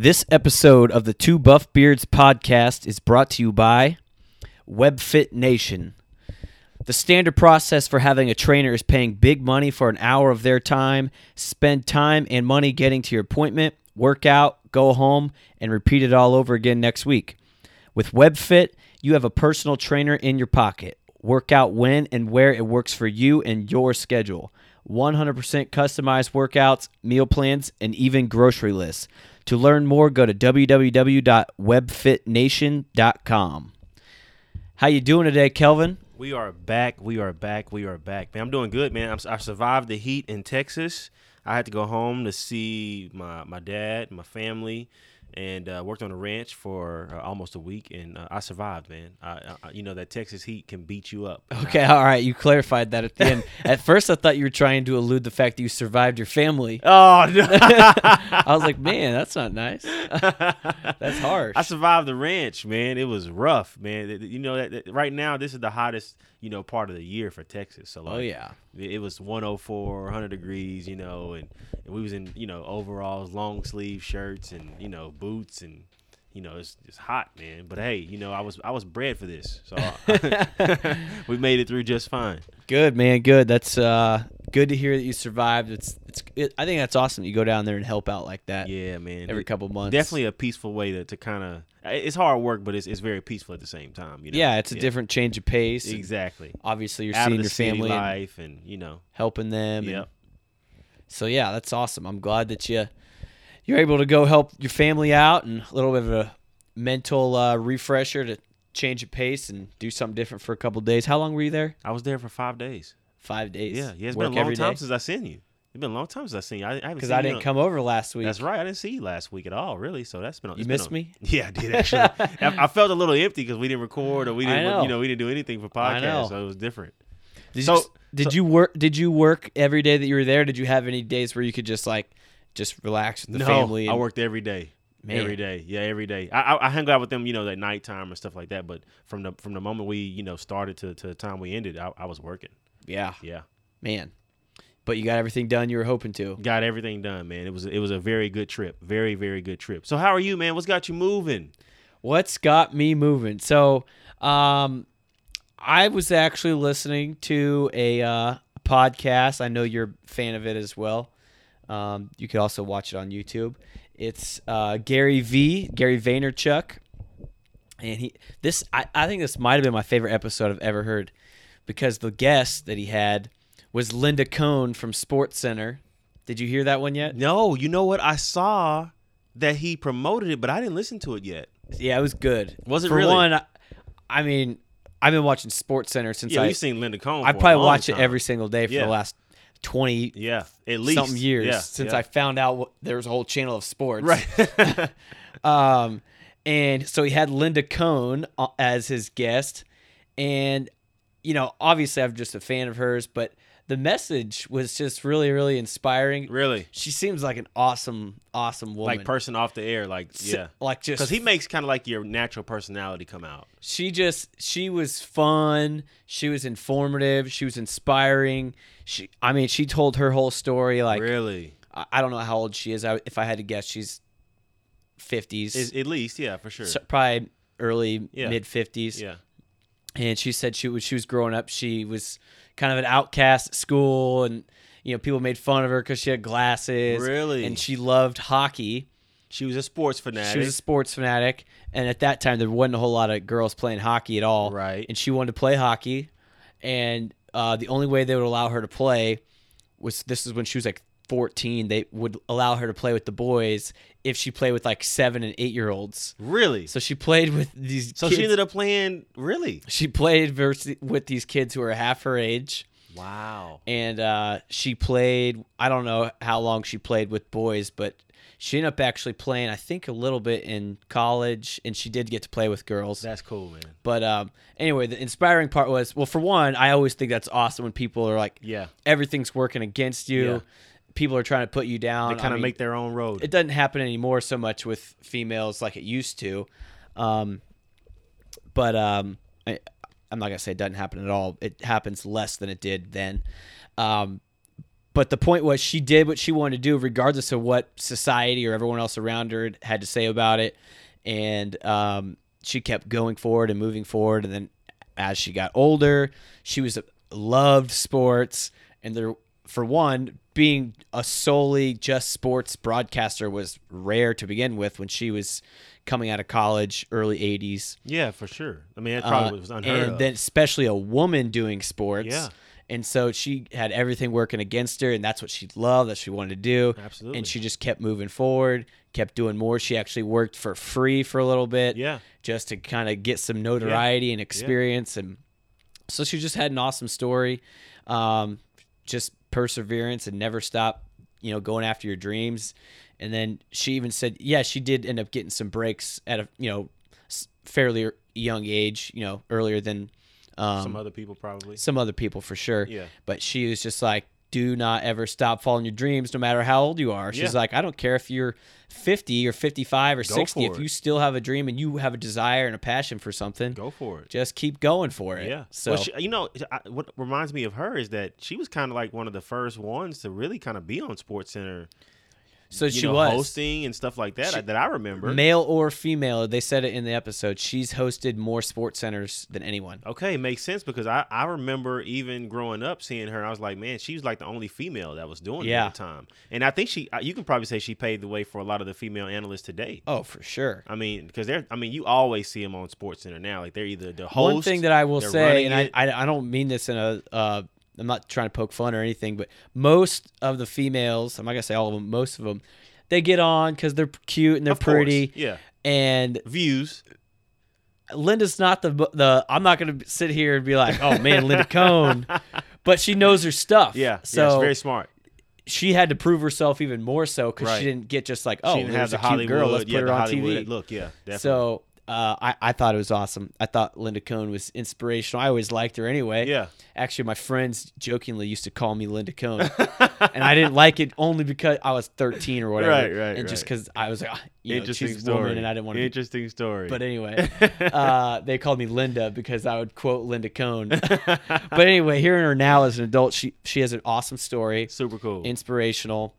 This episode of the Two Buff Beards podcast is brought to you by WebFit Nation. The standard process for having a trainer is paying big money for an hour of their time, spend time and money getting to your appointment, work out, go home, and repeat it all over again next week. With WebFit, you have a personal trainer in your pocket. Work out when and where it works for you and your schedule. 100% customized workouts, meal plans, and even grocery lists. To learn more, go to www.webfitnation.com. How you doing today, Kelvin? We are back. We are back. We are back. Man, I'm doing good, man. I'm, I survived the heat in Texas. I had to go home to see my, my dad, my family, and uh, worked on a ranch for uh, almost a week, and uh, I survived, man. I, I, you know that Texas heat can beat you up. Okay, all right. You clarified that at the end. at first, I thought you were trying to elude the fact that you survived your family. Oh no! I was like, man, that's not nice. that's harsh. I survived the ranch, man. It was rough, man. You know right now this is the hottest, you know, part of the year for Texas. So like, oh yeah. It was 104, 100 degrees, you know, and, and we was in, you know, overalls, long sleeve shirts, and you know, boots, and you know, it's it's hot, man. But hey, you know, I was I was bred for this, so we made it through just fine. Good man, good. That's uh, good to hear that you survived. It's it's. It, I think that's awesome. that You go down there and help out like that Yeah, man. every It- couple months. Definitely a peaceful way to, to kind of. It's hard work, but it's it's very peaceful at the same time. You know? Yeah, it's a different change of pace. Exactly. Obviously, you're Out seeing your family and life, and you know. helping them. and- Yep. so yeah, that's awesome. I'm glad that you you're able to go help your family out and a little bit of a mental uh, refresher to change of pace and do something different for a couple days. How long were you there? I was there for five days. Five days. Yeah, yeah. It's been a long time day? since I seen you. It's been a long time since I seen you. I, I haven't because I didn't come over last week. That's right. I didn't see you last week at all, really. So that's been. You missed me. Yeah, I did actually. I, I felt a little empty because we didn't record or we didn't, know. you know, we didn't do anything for podcast, so it was different. Did So- you, did so- you work? Did you work every day that you were there? Did you have any days where you could just like just relax with the no, family? I worked every day. Man. Every day, yeah, every day. I, I I hung out with them, you know, at nighttime and stuff like that. But from the from the moment we, you know, started to, to the time we ended, I, I was working. Yeah, Yeah, man. But you got everything done you were hoping to. got everything done, man. It was it was a very good trip, very very good trip. So how are you, man? What's got you moving? What's got me moving? So, um, I was actually listening to a uh, podcast. I know you're a fan of it as well. Um, you could also watch it on YouTube. It's uh, Gary V. Gary Vaynerchuk, and he this I, I think this might have been my favorite episode I've ever heard because the guest that he had was Linda Cohn from Sports Center. Did you hear that one yet? No, you know what? I saw that he promoted it, but I didn't listen to it yet. Yeah, it was good. Was it For really? one, I, I mean, I've been watching Sports Center since Yeah, I we've seen Linda Cohn. I probably watch it every single day for Yeah. the last twenty yeah, at least something years yeah, since. I found out what, there was a whole channel of sports. right. Um, and so he had Linda Cohn uh, as his guest, and you know, obviously, I'm just a fan of hers, but the message was just really, really inspiring. really, She seems like an awesome, awesome woman. like person off the air, like yeah, like just because he makes kind of like your natural personality come out. she just she was fun she was informative she was inspiring she i mean she told her whole story like really, I, I don't know how old she is I, if i had to guess she's 50s at least yeah, for sure. so- probably early Yeah. mid 50s yeah, and she said she was she was growing up she was kind of an outcast at school and you know people made fun of her because she had glasses Really? and she loved hockey she was a sports fanatic. she was a sports fanatic, and at that time there wasn't a whole lot of girls playing hockey at all. Right. And she wanted to play hockey, and uh, the only way they would allow her to play was this is when she was like 14. They would allow her to play with the boys if she played with like seven and eight year olds. really. So, So she played with these. kids. she ended up playing really. She played vers- with these kids who were half her age. Wow. and uh, she played. I don't know how long she played with boys, but she ended up actually playing. I think a little bit in college, and she did get to play with girls. That's cool, man. But um, anyway, the inspiring part was well, for one, I always think that's awesome when people are like, Yeah, everything's working against you. Yeah. People are trying to put you down. they I kind of mean, make their own road. it doesn't happen anymore so much with females like it used to. Um, but um, I, I'm not gonna say it doesn't happen at all. It happens less than it did then. Um, But the point was, she did what she wanted to do, regardless of what society or everyone else around her had to say about it. And um, she kept going forward and moving forward. And then as she got older, she was loved sports. And there, for one, being a solely just sports broadcaster was rare to begin with when she was coming out of college, early '80s. Yeah, for sure. I mean, it probably Uh, was unheard and of. then especially a woman doing sports. Yeah. And so she had everything working against her, and that's what she loved, that she wanted to do. Absolutely. And she just kept moving forward, kept doing more. She actually worked for free for a little bit, yeah, just to kind of get some notoriety and experience. And so she just had an awesome story, um, just perseverance and never stop, you know, going after your dreams. And then she even said, yeah, she did end up getting some breaks at a you know fairly young age, you know, earlier than um, some other people probably. some other people for sure. Yeah. But she was just like, do not ever stop following your dreams, no matter how old you are. She's Yeah. like, I don't care if you're 50 or 55 or 60. If it. you still have a dream and you have a desire and a passion for something, Go for it. just keep going for it. Yeah. So well, she, you know, I, what reminds me of her is that she was kind of like one of the first ones to really kind of be on Sports Center. So you she know, was hosting and stuff like that She- that I remember. male or female. They said it in the episode. She's hosted more sports centers than anyone. Okay, makes sense because I, I remember even growing up seeing her. I was like, man, she was like the only female that was doing it at the time. And I think she, you can probably say she paved the way for a lot of the female analysts today. Oh, for sure. I mean, because they're, I mean, you always see them on Sports Center now. Like they're either the host. One thing that I will say, and I. I, I don't mean this in a, uh, I'm not trying to poke fun or anything, but most of the females, I'm not gonna say all of them, most of them, they get on because they're cute and they're Of course, pretty, yeah, and views. Linda's not the the. I'm not gonna sit here and be like, oh man, Linda Cohn, but she knows her stuff. Yeah, so yeah, she's very smart. she had to prove herself even more so because Right. she didn't get just like, oh, she didn't there's have a the cute Hollywood, girl, let's put yeah, her on Hollywood TV. look. Yeah, definitely. So uh, I, I thought it was awesome. I thought Linda Cohn was inspirational. I always liked her anyway. yeah, Actually, my friends jokingly used to call me Linda Cohn, and I didn't like it only because I was 13 or whatever. Right, right, And just because I was like, ah, you know, interesting she's a story. woman, and I didn't want to. Be, Interesting story. but anyway, uh, they called me Linda because I would quote Linda Cohn. but anyway, hearing her now as an adult, she she has an awesome story, super cool. inspirational,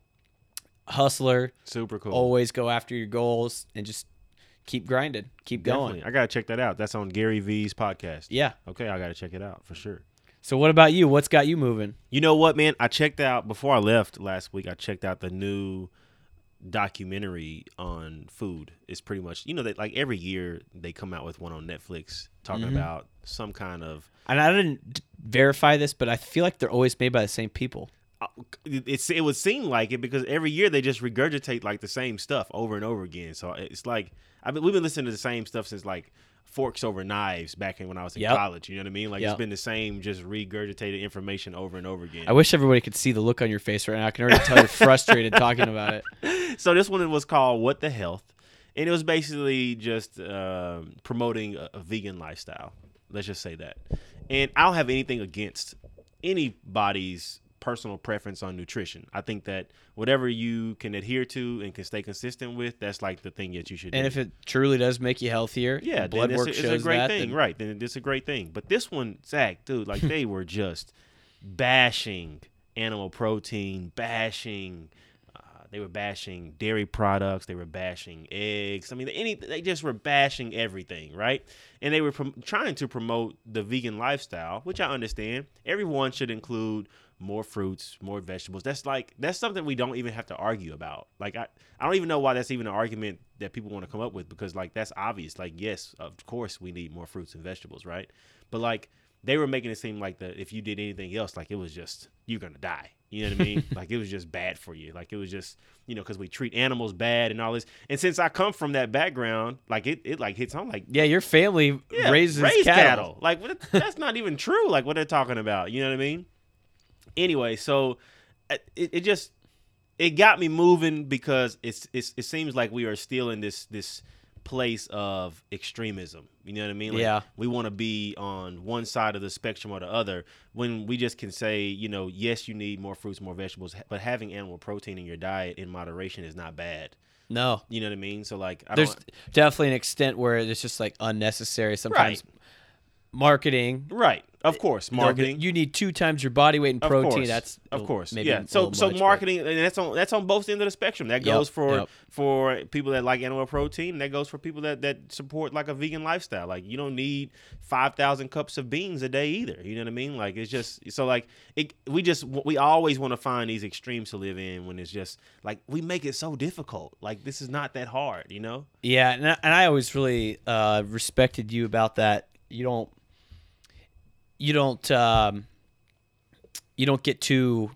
hustler. super cool. Always go after your goals and just keep grinding, keep going. Definitely. I gotta check that out. That's on Gary V's podcast. Yeah. Okay, I gotta check it out for sure. So what about you? What's got you moving? You know what, man? I checked out before I left last week. I checked out the new documentary on food. It's pretty much you know that like every year they come out with one on Netflix talking Mhm. about some kind of. And I didn't verify this, but I feel like they're always made by the same people. Uh, It's it would seem like it because every year they just regurgitate like the same stuff over and over again. So it's like I mean we've been listening to the same stuff since like forks over knives back in when I was in Yep. college. You know what I mean? Like Yep. it's been the same just regurgitated information over and over again. I wish everybody could see the look on your face right now. I can already tell you're frustrated talking about it. so this one was called "What the Health," and it was basically just um, promoting a, a vegan lifestyle. Let's just say that. And I don't have anything against anybody's personal preference on nutrition. I think that whatever you can adhere to and can stay consistent with, that's like the thing that you should. Do. And do. if it truly does make you healthier, yeah, blood then work it's, a- shows it's a great that. thing, then- right? Then it's a great thing. But this one, Zach, dude, like they were just bashing animal protein, bashing. Uh, they were bashing dairy products. They were bashing eggs. I mean, any they just were bashing everything, right? And they were prom- trying to promote the vegan lifestyle, which I understand. Everyone should include more fruits, more vegetables. That's like that's something we don't even have to argue about. Like I, I don't even know why that's even an argument that people want to come up with because like that's obvious. Like yes, of course we need more fruits and vegetables, right? But like they were making it seem like that if you did anything else, like it was just you're gonna die. You know what I mean? like it was just bad for you. Like it was just you know because we treat animals bad and all this. And since I come from that background, like it, it like hits home like Yeah, your family yeah, raises raise cattle. Like what, that's not even true. Like what they're talking about. You know what I mean? Anyway, so uh, it, it just it got me moving because it's, it's it seems like we are still in this this place of extremism. You know what I mean? Like, Yeah. We want to be on one side of the spectrum or the other when we just can say, you know, yes, you need more fruits, more vegetables, but having animal protein in your diet in moderation is not bad. No, You know what I mean? So like, I there's definitely an extent where it's just like unnecessary. Sometimes marketing. Right. Of course, marketing. You need two times your body weight in protein. That's of course, maybe yeah. So so much, but- marketing, and that's on that's on both ends of the spectrum. That Yep, goes for yep. for people that like animal protein. That goes for people that that support like a vegan lifestyle. Like you don't need five thousand cups of beans a day either. You know what I mean? Like it's just so like it. We just we always want to find these extremes to live in when it's just like we make it so difficult. Like this is not that hard. You know? Yeah, and I, and I always really uh, respected you about that. You don't, you don't, um, you don't get too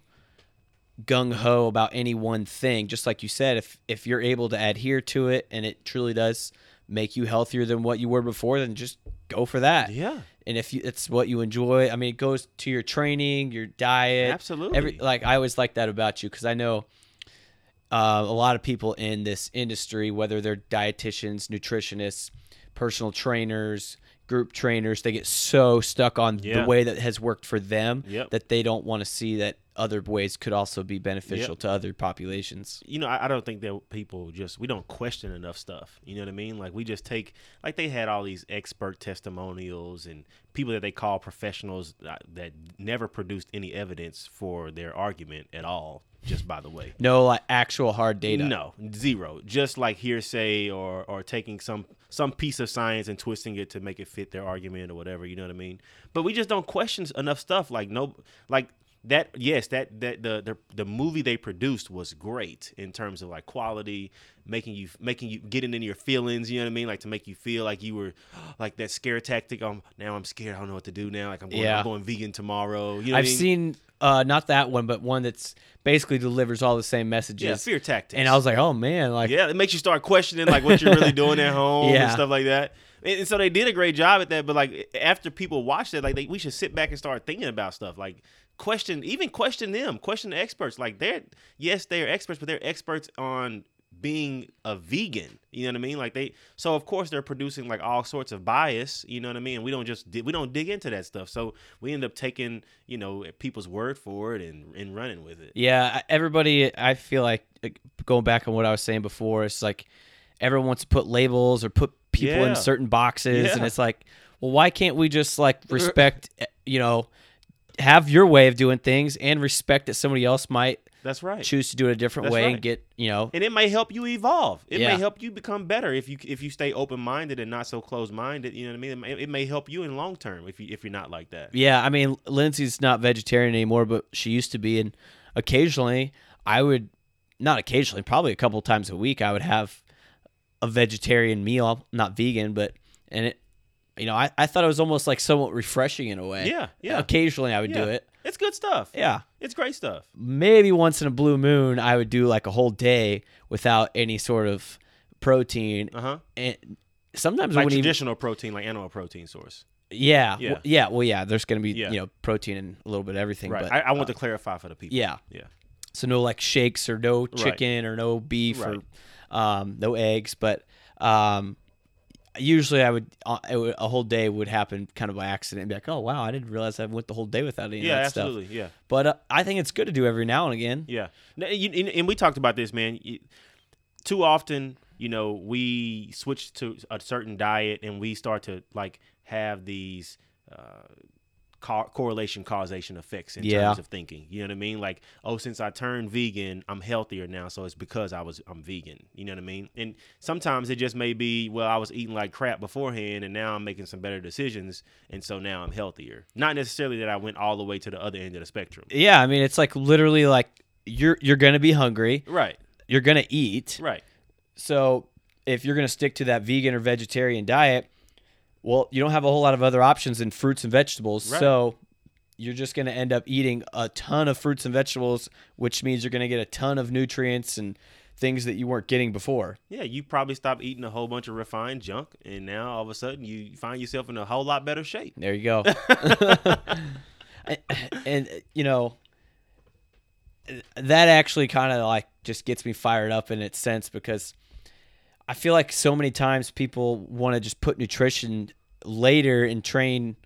gung ho about any one thing. Just like you said, if if you're able to adhere to it and it truly does make you healthier than what you were before, then just go for that. Yeah. And if you, it's what you enjoy, I mean, it goes to your training, your diet, Absolutely. Every like I always like that about you because I know uh, a lot of people in this industry, whether they're dietitians, nutritionists, personal trainers, group trainers, they get so stuck on Yeah. the way that has worked for them Yep. that they don't want to see that other ways could also be beneficial Yep. to other populations. you know, I, I don't think that people just we don't question enough stuff. You know what I mean? Like we just take like they had all these expert testimonials and people that they call professionals uh, that never produced any evidence for their argument at all. Just by the way, No like actual hard data. no zero. Just like hearsay or or taking some some piece of science and twisting it to make it fit their argument or whatever. You know what I mean? But we just don't question enough stuff. Like no, like that. Yes, that that the the the movie they produced was great in terms of like quality, making you making you getting into your feelings. You know what I mean? Like to make you feel like you were like that scare tactic. Um, now I'm scared. I don't know what to do now. Like I'm going, Yeah. I'm going vegan tomorrow. You know what I've I mean? seen uh, not that one, but one that's basically delivers all the same messages. yeah, fear tactics. and I was like, oh man, like yeah, it makes you start questioning like what you're really doing at home Yeah. and stuff like that. And, so they did a great job at that. But like after people watched it, like they, we should sit back and start thinking about stuff like question, even question them, question the experts. Like they're yes, they are experts, but they're experts on being a vegan. You know what I mean? Like they, so of course they're producing like all sorts of bias. You know what I mean? And we don't just di- we don't dig into that stuff. So we end up taking you know people's word for it and and running with it. Yeah, everybody. I feel like going back on what I was saying before, it's like everyone wants to put labels or put people Yeah. in certain boxes, and it's like, well, why can't we just like respect, eh, you know, have your way of doing things and respect that somebody else might That's right. choose to do it a different That's way and get, you know, and it may help you evolve. It Yeah. may help you become better if you if you stay open minded and not so closed minded. You know what I mean? It may, it may help you in long term if you if you're not like that. Yeah, I mean, Lindsay's not vegetarian anymore, but she used to be, and occasionally I would, not occasionally, probably a couple times a week, I would have a vegetarian meal, not vegan, but and it, you know, I, I thought it was almost like somewhat refreshing in a way. Yeah, yeah. Occasionally I would do it. It's good stuff. Yeah. It's great stuff. Maybe once in a blue moon, I would do like a whole day without any sort of protein, Uh huh. and sometimes Like when even traditional protein, like animal protein source. yeah, Yeah. well, yeah, well, yeah, there's gonna be Yeah. you know protein and a little bit of everything, Right. but I, I want uh, to clarify for the people. yeah. Yeah. So no like shakes or no chicken or no beef Right. or um, no eggs, but um, usually I would, uh, it would a whole day would happen kind of by accident and be like, oh wow, I didn't realize I went the whole day without any Yeah. of that stuff. Absolutely. Yeah. But uh, I think it's good to do every now and again. Yeah, and, we talked about this, man. Too often, you know, we switch to a certain diet and we start to like have these uh, co- correlation causation effects in Yeah. terms of thinking. You know what I mean? Like, oh, since I turned vegan, I'm healthier now, so it's because I was I'm vegan. You know what I mean? And sometimes it just may be, well, I was eating like crap beforehand, and now I'm making some better decisions, and so now I'm healthier. Not necessarily that I went all the way to the other end of the spectrum. Yeah, I mean it's like literally like you're you're gonna be hungry, Right. you're gonna eat. Right. So if you're gonna stick to that vegan or vegetarian diet, well, you don't have a whole lot of other options in fruits and vegetables. Right. So you're just gonna end up eating a ton of fruits and vegetables, which means you're gonna get a ton of nutrients and things that you weren't getting before. Yeah, you probably stopped eating a whole bunch of refined junk, and now all of a sudden you find yourself in a whole lot better shape. There you go. and, and, you know that actually kind of like just gets me fired up in its sense because I feel like so many times people want to just put nutrition later and train,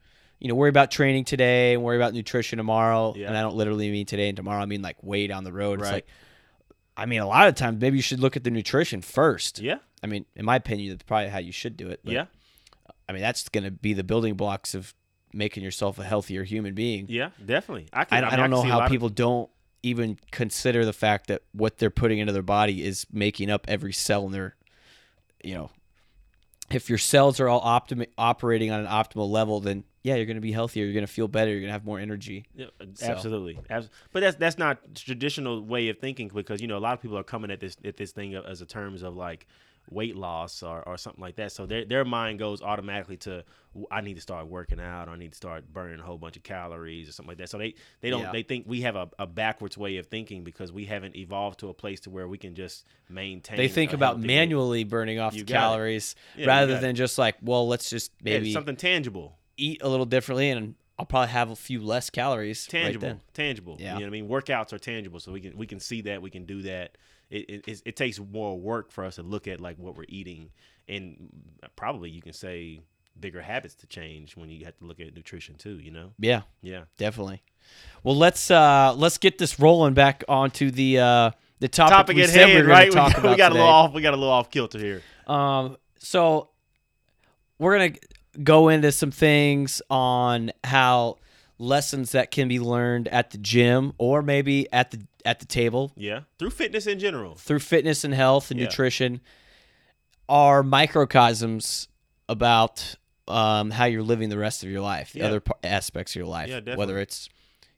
you know, worry about training today and worry about nutrition tomorrow. Yeah. And I don't literally mean today and tomorrow. I mean like way down the road. It's Right. like, I mean, a lot of times maybe you should look at the nutrition first. Yeah, I mean, in my opinion, that's probably how you should do it. but- yeah, I mean, that's going to be the building blocks of making yourself a healthier human being. Yeah, definitely. I, I, can, I mean, don't can know how lot of- people don't even consider the fact that what they're putting into their body is making up every cell in their, you know, if your cells are all optim- operating on an optimal level, then yeah, you're going to be healthier. You're going to feel better. You're going to have more energy. Yeah, uh, absolutely. Abs- But that's that's not traditional way of thinking because you know a lot of people are coming at this at this thing as a terms of like weight loss or, or something like that. So their their mind goes automatically to I need to start working out or I need to start burning a whole bunch of calories or something like that. So they they don't Yeah. they think we have a, a backwards way of thinking because we haven't evolved to a place to where we can just maintain. They think about manually burning off You the calories Yeah, rather got it. than just like, well, let's just Yeah, maybe something tangible. eat a little differently and I'll probably have a few less calories. right tangible then. tangible Yeah. you know what i mean workouts are tangible so we can we can see that we can do that it, it, it takes more work for us to look at like what we're eating. And probably you can say bigger habits to change when you have to look at nutrition too you know? Yeah, yeah. Definitely. Well, let's uh let's get this rolling back onto the uh the topic, topic we at said we hand were gonna right? We talk got, about we got a little off we got a little off kilter here. Um, so we're gonna go into some things on how lessons that can be learned at the gym or maybe at the at the table yeah through fitness in general through fitness and health and Yeah. nutrition are microcosms about um, how you're living the rest of your life, the Yeah. other aspects of your life, Yeah, whether it's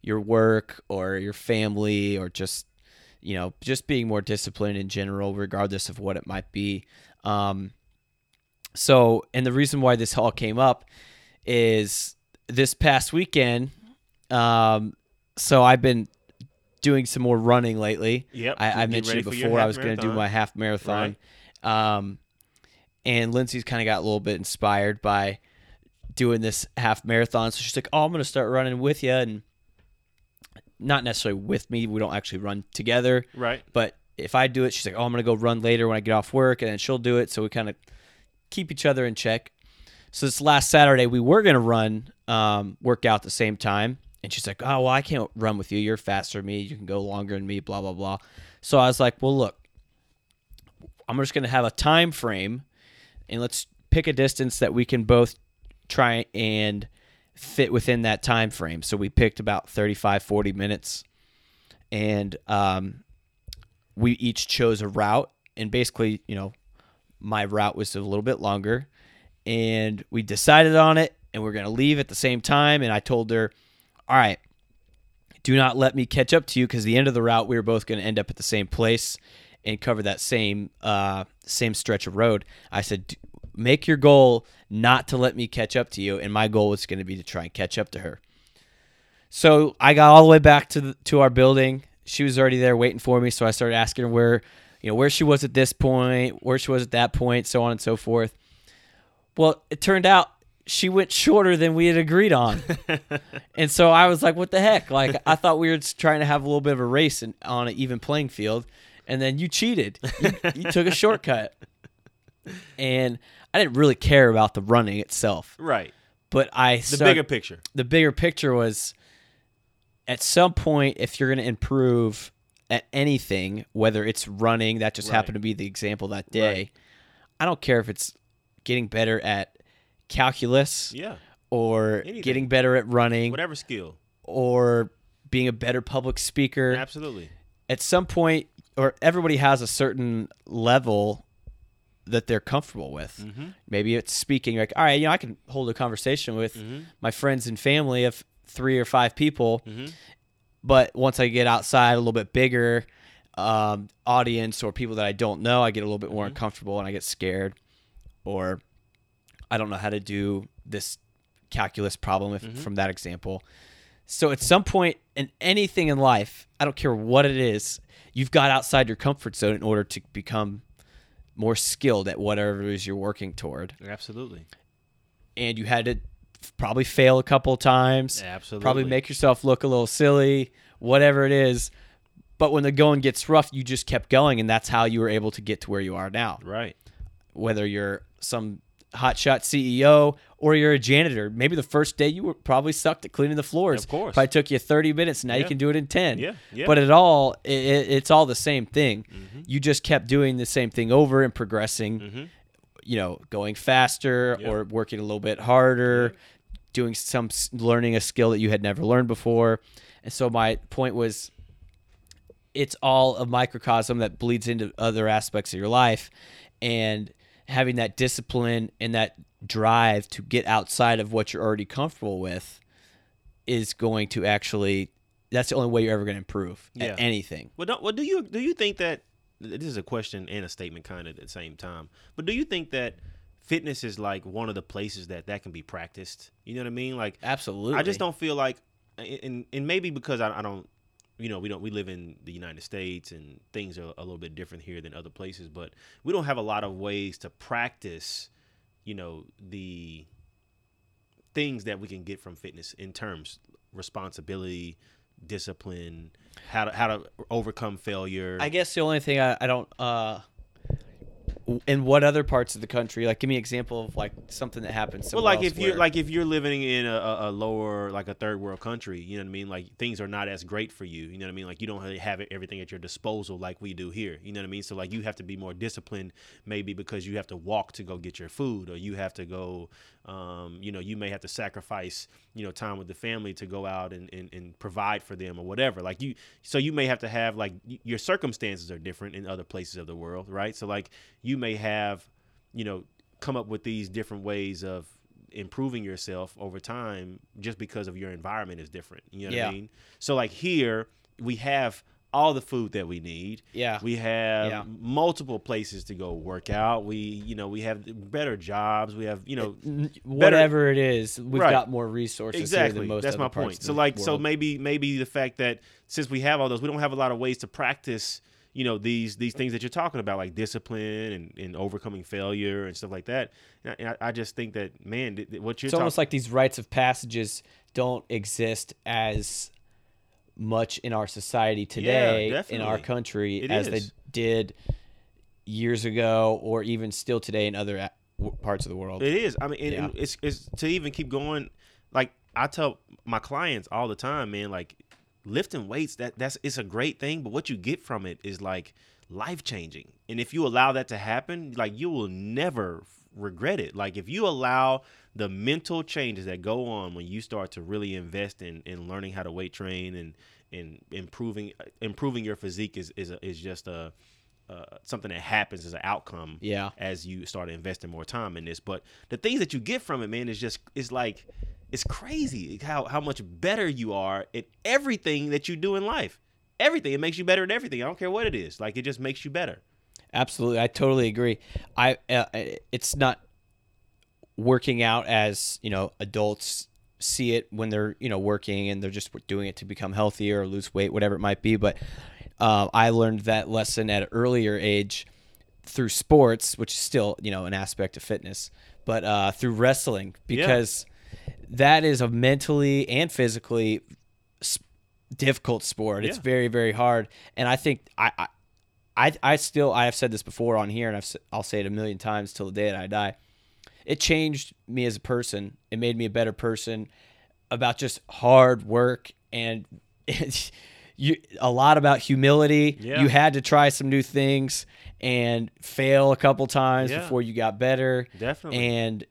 your work or your family or just you know just being more disciplined in general, regardless of what it might be. Um, so, and the reason why this all came up is this past weekend. Um, so I've been doing some more running lately. Yep, I, I mentioned ready it for your before. I was going to do my half marathon. Um, and Lindsay's kind of got a little bit inspired by doing this half marathon. So she's like, "Oh, I'm going to start running with you," and not necessarily with me. We don't actually run together, right but if I do it, she's like, "Oh, I'm going to go run later when I get off work," and then she'll do it. So we kind of keep each other in check. So this last Saturday, we were going to run, um, work out at the same time. And she's like, oh, well, I can't run with you. You're faster than me. You can go longer than me, blah, blah, blah. So I was like, well, look, I'm just going to have a time frame and let's pick a distance that we can both try and fit within that time frame. So we picked about 35, 40 minutes. And um, we each chose a route. And basically, you know, my route was a little bit longer and we decided on it and we're going to leave at the same time and i told her all right do not let me catch up to you because the end of the route we were both going to end up at the same place and cover that same uh, same stretch of road i said "D- make your goal not to let me catch up to you and my goal was going to be to try and catch up to her so I got all the way back to the, to our building. She was already there waiting for me. So I started asking her where, you know, where she was at this point, where she was at that point, so on and so forth. Well, it turned out she went shorter than we had agreed on, and so I was like, "What the heck?" Like I thought we were trying to have a little bit of a race and on an even playing field, and then you cheated. You, you took a shortcut, and I didn't really care about the running itself, right but I the start- bigger picture the bigger picture was at some point if you're going to improve at anything whether it's running that just Right. happened to be the example that day Right. i don't care if it's getting better at calculus yeah or Anything. getting better at running whatever skill or being a better public speaker absolutely at some point or everybody has a certain level that they're comfortable with mm-hmm. maybe it's speaking like all right you know i can hold a conversation with Mm-hmm. my friends and family of three or five people Mm-hmm. but once i get outside a little bit bigger um, audience or people that i don't know i get a little bit more uncomfortable and i get scared or i don't know how to do this calculus problem if, Mhm. from that example so at some point in anything in life i don't care what it is you've got outside your comfort zone in order to become more skilled at whatever it is you're working toward absolutely and you had to probably fail a couple of times absolutely probably make yourself look a little silly, whatever it is. But when the going gets rough, you just kept going, and that's how you were able to get to where you are now. right Whether you're some hotshot CEO or you're a janitor, maybe the first day you were probably sucked at cleaning the floors. Of course. probably took you 30 minutes. Now you can do it in 10. yeah yeah But it all, it, it- it's all the same thing. Mhm. You just kept doing the same thing over and progressing Mhm. you know, going faster Yeah. or working a little bit harder, doing some learning a skill that you had never learned before. And so my point was it's all a microcosm that bleeds into other aspects of your life and having that discipline and that drive to get outside of what you're already comfortable with is going to actually that's the only way you're ever going to improve Yeah. at anything Well, don't, well, do you do you think that this is a question and a statement kind of at the same time? But do you think that fitness is like one of the places that that can be practiced? You know what I mean? Like absolutely I just don't feel like, and and maybe because I, I don't, you know, we don't we live in the United States and things are a little bit different here than other places, but we don't have a lot of ways to practice, you know, the things that we can get from fitness in terms responsibility, discipline, how to how to overcome failure. I guess the only thing I, I don't uh in what other parts of the country like give me an example of like something that happens well, like if you're like if you're living in a a lower like a third world country, you know what I mean. Like things are not as great for you. You know what I mean. Like you don't have everything at your disposal like we do here. You know what I mean. So like you have to be more disciplined, maybe because you have to walk to go get your food, or you have to go. Um, you know, you may have to sacrifice you know time with the family to go out and, and, and provide for them or whatever. Like you, so you may have to have like your circumstances are different in other places of the world, right? So like you may have you know come up with these different ways of improving yourself over time just because of your environment is different you know what Yeah. i mean so like here we have all the food that we need. Yeah. We have Yeah. multiple places to go work out. We you know we have better jobs. We have you know whatever it is we've Right. got more resources exactly. that's my point. so like so maybe maybe the fact that since we have all those we don't have a lot of ways to practice you know these these things that you're talking about like discipline and, and overcoming failure and stuff like that. And I, I just think that man what you're it's talking almost like these rites of passages don't exist as much in our society today in our country It as is. they did years ago or even still today in other parts of the world It is. I mean, and, Yeah. it's it's to even keep going. Like I tell my clients all the time, man. Like lifting weights, that that's it's a great thing, but what you get from it is like life changing. And if you allow that to happen, like you will never regret it. Like if you allow the mental changes that go on when you start to really invest in in learning how to weight train and and improving improving your physique is is a, is just a uh, something that happens as an outcome yeah as you start investing more time in this. But the things that you get from it, man, is just it's like it's crazy how how much better you are at everything that you do in life. Everything it makes you better at everything. I don't care what it is. Like it just makes you better. Absolutely, I totally agree. I uh, it's not working out as you know adults see it when they're you know working and they're just doing it to become healthier or lose weight, whatever it might be. But uh, I learned that lesson at an earlier age through sports, which is still you know an aspect of fitness, but uh, through wrestling because that is a mentally and physically difficult sport. It's very very hard, and I think I, I I, I still I have said this before on here, and I've, I'll say it a million times till the day that I die. It changed me as a person. It made me a better person about just hard work and you a lot about humility. Yeah. You had to try some new things and fail a couple times Yeah. before you got better Definitely. and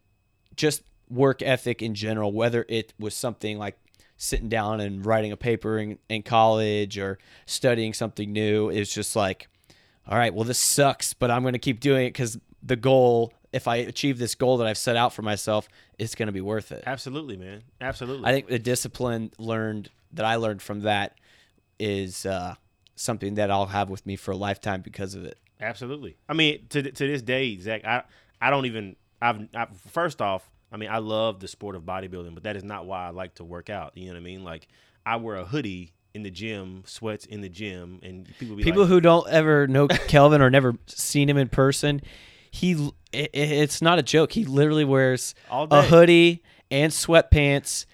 just work ethic in general, whether it was something like sitting down and writing a paper in, in college or studying something new, it's just like, all right, well, this sucks, but I'm going to keep doing it because the goal, if I achieve this goal that I've set out for myself, it's going to be worth it. Absolutely, man. Absolutely. I think the discipline learned that I learned from that is uh, something that I'll have with me for a lifetime because of it. Absolutely. I mean, to to this day, Zach, I I don't even. I've I, first off, I mean, I love the sport of bodybuilding, but that is not why I like to work out. You know what I mean? Like, I wear a hoodie in the gym, sweats in the gym, and people be People like, who don't ever know Kelvin or never seen him in person, he it, it's not a joke. He literally wears a hoodie and sweatpants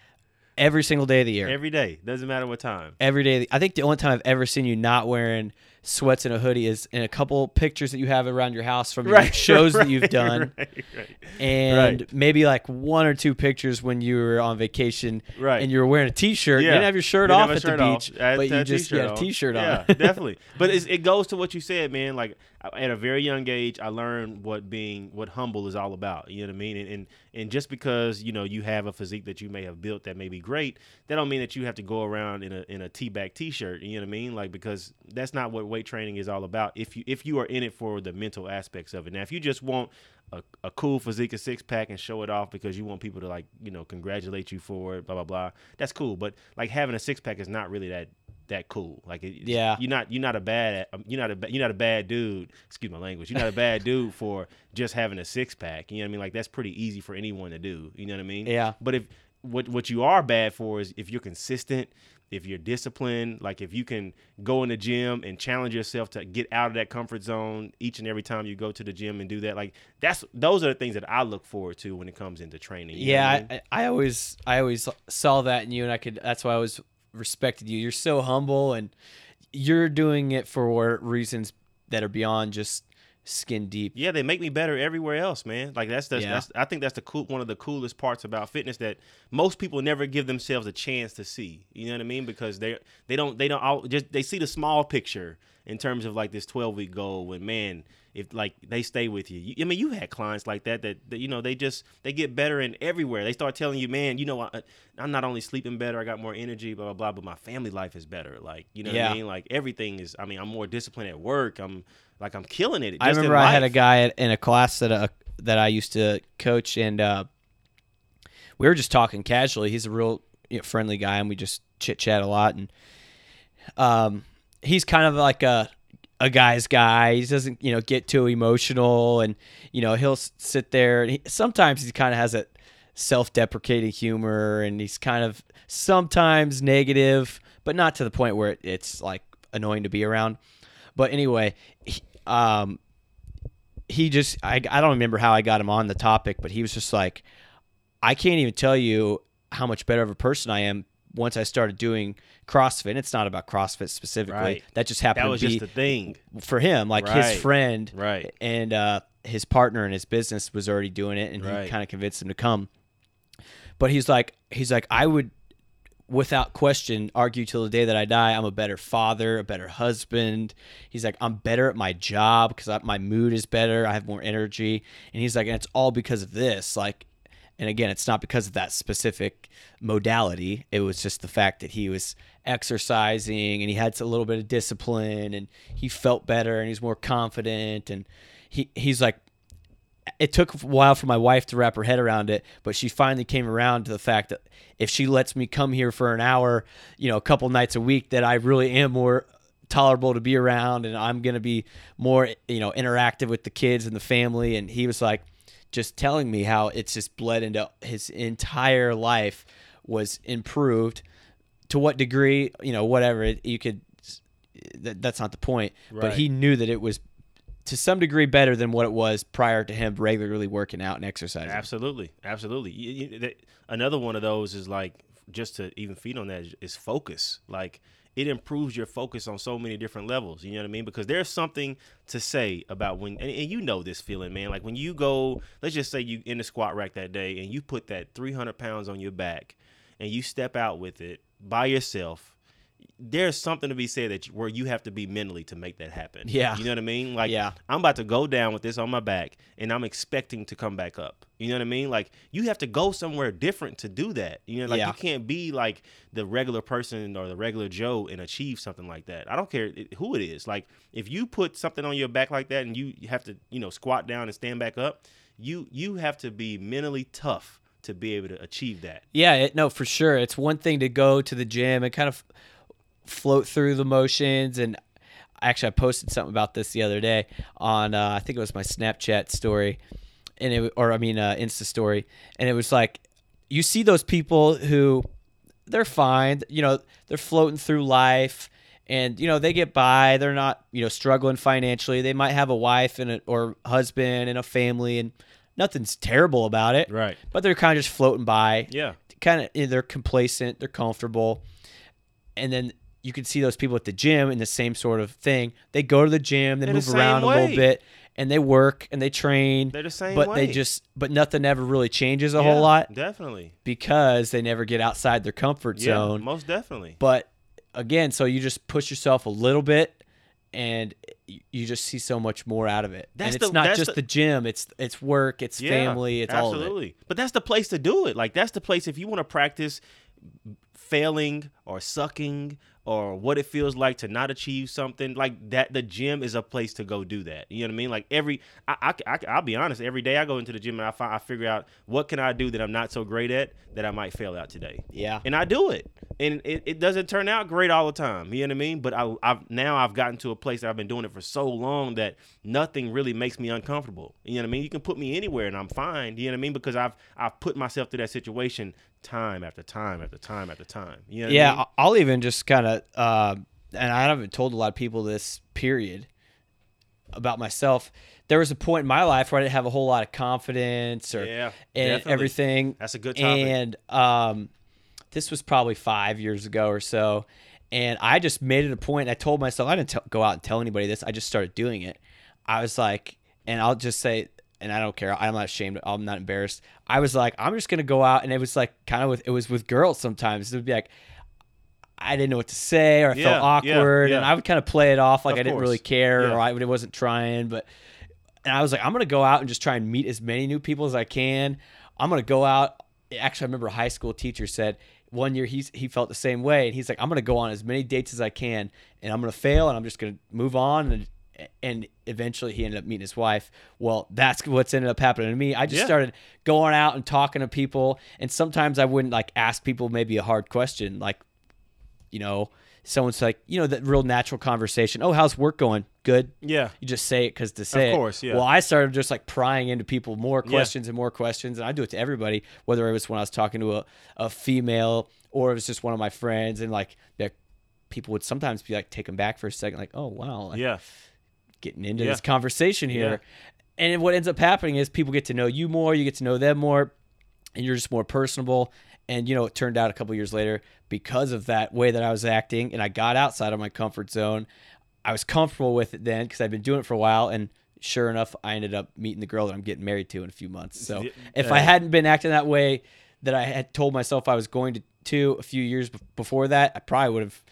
every single day of the year. every day, doesn't matter what time. every day. I think the only time I've ever seen you not wearing sweats and a hoodie is in a couple pictures that you have around your house from your shows that you've done, Right, right. and Right. maybe like one or two pictures when you were on vacation, Right. And you were wearing a t-shirt. You Yeah. didn't have your shirt off at shirt the beach, had but you just you had a on. t-shirt on. Yeah, definitely. But it goes to what you said, man. Like at a very young age, I learned what being what humble is all about. You know what I mean? And, and and just because you know you have a physique that you may have built that may be great, that don't mean that you have to go around in a in a tee back t shirt. You know what I mean? Like because that's not what weight training is all about. If you if you are in it for the mental aspects of it. Now, if you just want a, a cool physique, a six pack, and show it off because you want people to like you know congratulate you for it, blah blah blah. That's cool. But like having a six pack is not really that that cool. Like, it, yeah, you're not you're not a bad um, you're not a you're not a bad dude. Excuse my language. You're not a bad dude for just having a six pack. You know what I mean? Like that's pretty easy for anyone to do. You know what I mean? Yeah. But if what what you are bad for is if you're consistent, if you're disciplined, like if you can go in the gym and challenge yourself to get out of that comfort zone each and every time you go to the gym and do that, like that's those are the things that I look forward to when it comes into training. yeah, I, mean? I, I, always I always saw that in you, and I could that's why I was respected you. You're so humble and you're doing it for reasons that are beyond just skin deep. Yeah, they make me better everywhere else, man. Like that's the, yeah. that's I think that's the cool one of the coolest parts about fitness that most people never give themselves a chance to see. You know what I mean? Because they they don't they don't all just they see the small picture in terms of like this 12 week goal when man if like they stay with you. I mean, you had clients like that, that that, you know they just they get better in everywhere. They start telling you, man, you know, I, am not only sleeping better, I got more energy, blah blah blah, but my family life is better. Like you know yeah. what I mean? Like everything is. I mean, I'm more disciplined at work. I'm like I'm killing it. I remember I had a guy in a class that uh, that I used to coach, and uh, we were just talking casually. He's a real you know, friendly guy, and we just chit chat a lot. And um, he's kind of like a a guy's guy. He doesn't, you know, get too emotional, and you know, he'll sit there. And he, sometimes he kind of has a self-deprecating humor, and he's kind of sometimes negative, but not to the point where it's like annoying to be around. But anyway, he, um, he just I I don't remember how I got him on the topic, but he was just like, I can't even tell you how much better of a person I am once I started doing CrossFit. It's not about CrossFit specifically. Right. That just happened that was just a thing for him. Like right. his friend, right, and uh, his partner in his business was already doing it, and right. he kind of convinced him to come. But he's like, he's like, I would, without question, argue till the day that I die, I'm a better father, a better husband. He's like, I'm better at my job because my mood is better. I have more energy, and he's like, and it's all because of this. Like, and again, it's not because of that specific modality. It was just the fact that he was exercising and he had a little bit of discipline and he felt better and he's more confident. And he, he's like, it took a while for my wife to wrap her head around it, but she finally came around to the fact that if she lets me come here for an hour, you know, a couple nights a week, that I really am more tolerable to be around and I'm going to be more, you know, interactive with the kids and the family. And he was like, just telling me how it's just bled into his entire life was improved. To what degree, you know, whatever you could. That, that's not the point. Right. But he knew that it was to some degree better than what it was prior to him regularly working out and exercising. Absolutely, absolutely. Another one of those is like just to even feed on that is focus. Like it improves your focus on so many different levels. You know what I mean? Because there's something to say about when, and, and, you know this feeling, man. Like when you go, let's just say you in the squat rack that day and you put that 300 pounds on your back and you step out with it by yourself there's something to be said that you, where you have to be mentally to make that happen. Yeah. You know what I mean? Like, yeah. I'm about to go down with this on my back and I'm expecting to come back up. You know what I mean? Like, you have to go somewhere different to do that. You know, like, yeah. you can't be like the regular person or the regular Joe and achieve something like that. I don't care who it is. Like, if you put something on your back like that and you have to, you know, squat down and stand back up, you you have to be mentally tough to be able to achieve that. Yeah, it, no, for sure. It's one thing to go to the gym and kind of float through the motions. And actually I posted something about this the other day on uh, I think it was my Snapchat story. And it or I mean uh, Insta story. And it was like you see those people who they're fine. You know they're floating through life. And you know they get by. They're not you know struggling financially. They might have a wife and a, or husband and a family and nothing's terrible about it. Right. But they're kind of just floating by. Yeah. Kind of they're complacent. They're comfortable. And then you can see those people at the gym in the same sort of thing. They go to the gym, they They're move the around way. a little bit, and they work and they train. They're the same but way. they just but nothing ever really changes a yeah, whole lot. Definitely. Because they never get outside their comfort yeah, zone. Most definitely. But again, so you just push yourself a little bit and you just see so much more out of it. That's and it's the- not that's just the- the, gym; it's it's work, it's Yeah, family, it's all of it. absolutely. But that's the place to do it. Like that's the place if you want to practice failing or sucking or what it feels like to not achieve something like that the gym is a place to go do that you know what i mean like every i, I, I will be honest every day i go into the gym and i find i figure out what can i do that i'm not so great at that i might fail out today Yeah. and I do it, and it, it doesn't turn out great all the time. You know what I mean? But I, I've now I've gotten to a place that I've been doing it for so long that nothing really makes me uncomfortable. You know what I mean? You can put me anywhere and I'm fine. You know what I mean? Because I've I've put myself through that situation time after time after time after time. You know yeah, I mean? I'll even just kind of, uh, and I haven't told a lot of people this period about myself. There was a point in my life where I didn't have a whole lot of confidence or Yeah, and everything. That's a good topic. And um, this was probably five years ago or so. And I just made it a point. I told myself I didn't tell go out and tell anybody this. I just started doing it. I was like, and I'll just say, and I don't care. I'm not ashamed. I'm not embarrassed. I was like, I'm just gonna go out, and it was like kind of with it was with girls sometimes. It would be like. I didn't know what to say, or I Yeah, felt yeah, awkward, and. I would kind of play it off like Of I didn't course. really care, Yeah. or I wasn't trying. But and I was like, I'm gonna go out and just try and meet as many new people as I can. I'm gonna go out. Actually, I remember a high school teacher said one year he's he felt the same way, and he's like, I'm gonna go on as many dates as I can, and I'm gonna fail, and I'm just gonna move on. And and eventually, he ended up meeting his wife. Well, that's what's ended up happening to me. I just Yeah. started going out and talking to people, and sometimes I wouldn't like ask people maybe a hard question, like you know. Someone's like, you know, that real natural conversation. Oh, how's work going? Good. yeah, You just say it because to say Of course, it. yeah. Well, I started just like prying into people more Yeah. questions and more questions, and I do it to everybody, whether it was when I was talking to a, a female or it was just one of my friends, and like that people would sometimes be like taken back for a second, like, oh wow, like, yeah, getting into Yeah. this conversation here. Yeah. And what ends up happening is people get to know you more, you get to know them more, and you're just more personable. And you know, it turned out a couple years later because of that way that I was acting, and I got outside of my comfort zone. I was comfortable with it then because I'd been doing it for a while, and sure enough, I ended up meeting the girl that I'm getting married to in a few months. So Yeah. if I hadn't been acting that way that I had told myself I was going to, to a few years be- before that, I probably would have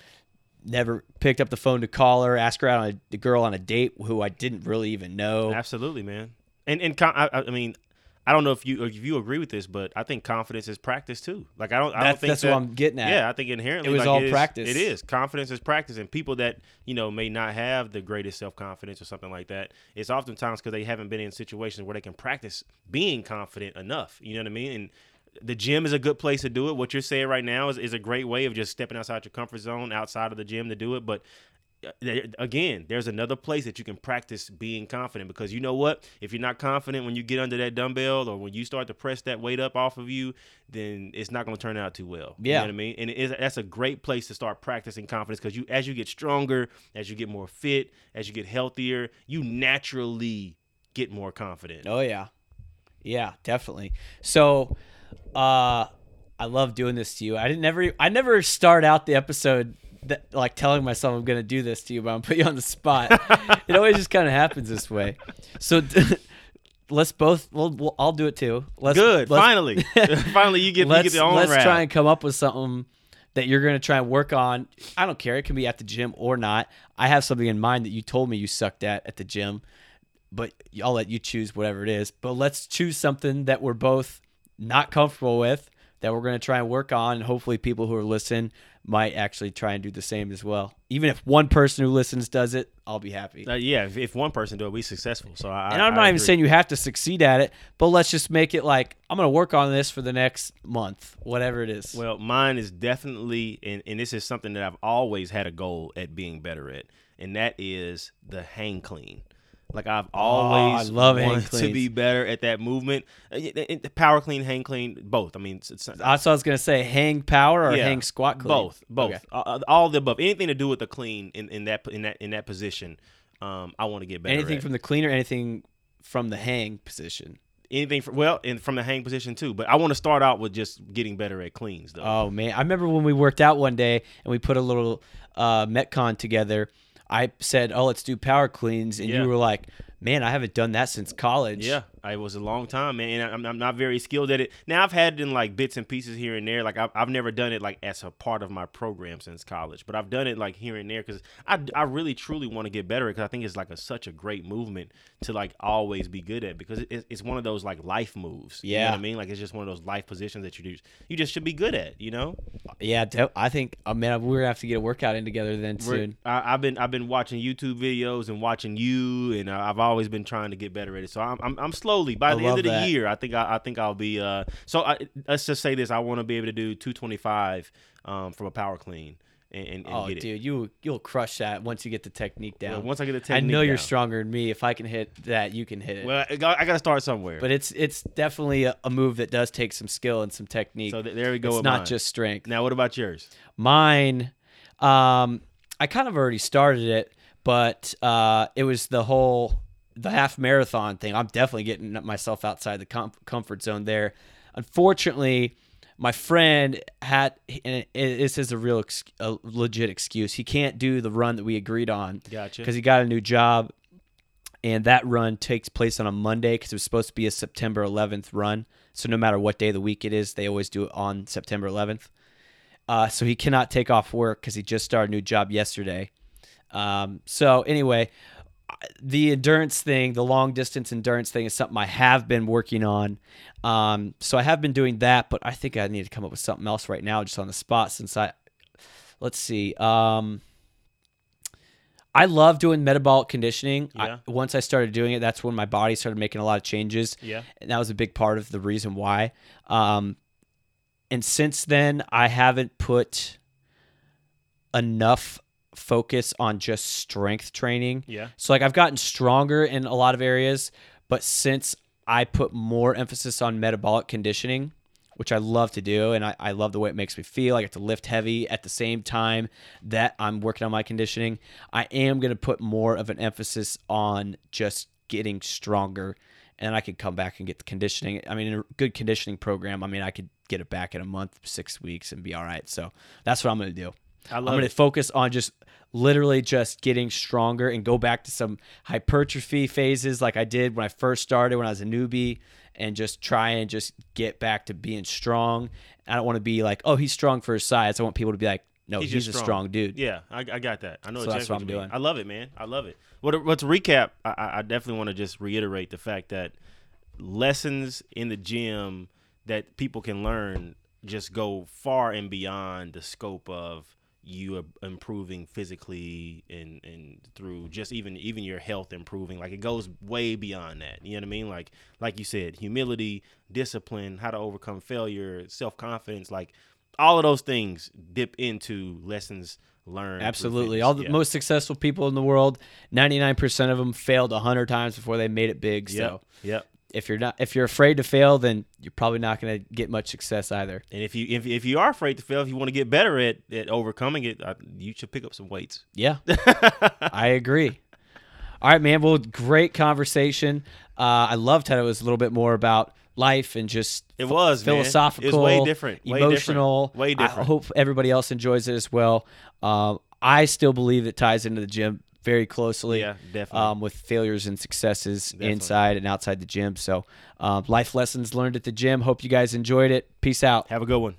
never picked up the phone to call her, ask her out on a, the girl on a date who I didn't really even know. absolutely, man. And and con- I, I mean. I don't know if you if you agree with this, but I think confidence is practice too. Like I don't, I don't think that's that, what I'm getting at. Yeah, I think inherently It was like, all is- practice. It is confidence is practice, and people that you know may not have the greatest self confidence or something like that, it's oftentimes because they haven't been in situations where they can practice being confident enough. You know what I mean? And the gym is a good place to do it. What you're saying right now is, is a great way of just stepping outside your comfort zone, outside of the gym to do it. But uh, again, there's another place that you can practice being confident because you know what? If you're not confident when you get under that dumbbell or when you start to press that weight up off of you, then it's not going to turn out too well. You Yeah. know what I mean? And it is, that's a great place to start practicing confidence because you, as you get stronger, as you get more fit, as you get healthier, you naturally get more confident. Oh yeah, yeah, definitely. So, uh, I love doing this to you. I didn't never, I never start out the episode that like telling myself I'm gonna do this to you, but I'm put you on the spot. it always just kind of happens this way. So. Let's both. Well, we'll, I'll do it too. Let's, Good. let's- Finally, finally, you get let's get the own let's try and come up with something that you're going to try and work on. I don't care. It can be at the gym or not. I have something in mind that you told me you sucked at at the gym, but I'll let you choose whatever it is. But let's choose something that we're both not comfortable with that we're going to try and work on, and hopefully people who are listening might actually try and do the same as well. Even if one person who listens does it, I'll be happy. Uh, yeah, if, if one person do it, we successful. So I, and I'm I not even agree. saying you have to succeed at it, but let's just make it like I'm going to work on this for the next month, whatever it is. Well, mine is definitely, and, and this is something that I've always had a goal at being better at, and that is the hang clean. Like I've always Oh, I love wanted to be better at that movement. Uh, Power clean, hang clean, both. I mean, it's, it's, I was gonna say. Hang power or Yeah, hang squat clean. both, both, Okay. All the above. Anything to do with the clean in, in that in that in that position, um, I want to get better. Anything at. from the clean or anything from the hang position. anything from well, and from the hang position too. But I want to start out with just getting better at cleans though. Oh man, I remember when we worked out one day and we put a little uh, metcon together. I said, "Oh, let's do power cleans," and Yeah. you were like, Man, I haven't done that since college. Yeah, it was a long time, man. And I'm, I'm not very skilled at it. Now I've had it in like bits and pieces here and there. Like I've, I've never done it like as a part of my program since college, but I've done it like here and there because I, I really truly want to get better because I think it's like a such a great movement to like always be good at because it, it's one of those like life moves. You know Yeah. what I mean? Like it's just one of those life positions that you do you just should be good at. You know? Yeah, I think, uh, man, we're going to have to get a workout in together then soon. I, I've been I've been watching YouTube videos and watching you, and I've always been trying to get better at it. So I'm I'm, I'm slowly. By I the end of the that. year, I think I, I think I'll be. Uh, so I, let's just say this: I want to be able to do 225 um, from a power clean and, and, and Oh, get it. dude, you, you'll crush that once you get the technique Well, down. once I get the technique, I know you're down. stronger than me. If I can hit that, you can hit it. Well, I got, I got to start somewhere. but it's it's definitely a, a move that does take some skill and some technique. so th- there we go. it's not mine. just strength. now. What about yours? Mine, um, I kind of already started it, but uh, it was the whole the half marathon thing. I'm definitely getting myself outside the com- comfort zone there. Unfortunately, my friend had this is a real ex- a legit excuse. He can't do the run that we agreed on Gotcha. because he got a new job, and that run takes place on a Monday because it was supposed to be a September 11th run. So no matter what day of the week it is, they always do it on September 11th. Uh, so he cannot take off work because he just started a new job yesterday. Um, so anyway, the endurance thing, the long distance endurance thing, is something I have been working on. Um, so I have been doing that, but I think I need to come up with something else right now, just on the spot. Since I, let's see, um, I love doing metabolic conditioning. I- once I started doing it, that's when my body started making a lot of changes Yeah. and that was a big part of the reason why. Um, and since then, I haven't put enough focus on just strength training. Yeah. So, like, I've gotten stronger in a lot of areas, but since I put more emphasis on metabolic conditioning, which I love to do, and I, I love the way it makes me feel. I get to lift heavy at the same time that I'm working on my conditioning. I am going to put more of an emphasis on just getting stronger, and I could come back and get the conditioning. I mean, a good conditioning program, I mean, I could get it back in a month, six weeks, and be all right. So that's what I'm going to do. I I'm going to focus on just literally just getting stronger and go back to some hypertrophy phases like I did when I first started when I was a newbie and just try and just get back to being strong. I don't want to be like, oh, he's strong for his size. I want people to be like, no, he's, just a strong dude. Yeah, I, I got that. I know So exactly that's what I'm you mean. doing. I love it, man. I love it. What, what to recap, I- I, I definitely want to just reiterate the fact that lessons in the gym that people can learn just go far and beyond the scope of you are improving physically and and through just even even your health improving like it goes way beyond that you know what i mean like like you said humility discipline how to overcome failure self-confidence like all of those things dip into lessons learned Absolutely. All the Yeah. most successful people in the world, 99% of them failed 100 times before they made it big. Yep. So Yep. If you're not if you're afraid to fail, then you're probably not going to get much success either. And if you if, if you are afraid to fail, if you want to get better at, at overcoming it, uh, you should pick up some weights. Yeah. I agree. All right, man. Well, great conversation. Uh, I loved how it was a little bit more about life and just It was man. philosophical, It was way different, way emotional. different, way I hope everybody else enjoys it as well. Um, I still believe it ties into the gym very closely. Yeah, definitely. Um, with failures and successes Definitely. inside and outside the gym. So, um, life lessons learned at the gym. Hope you guys enjoyed it. Peace out. Have a good one.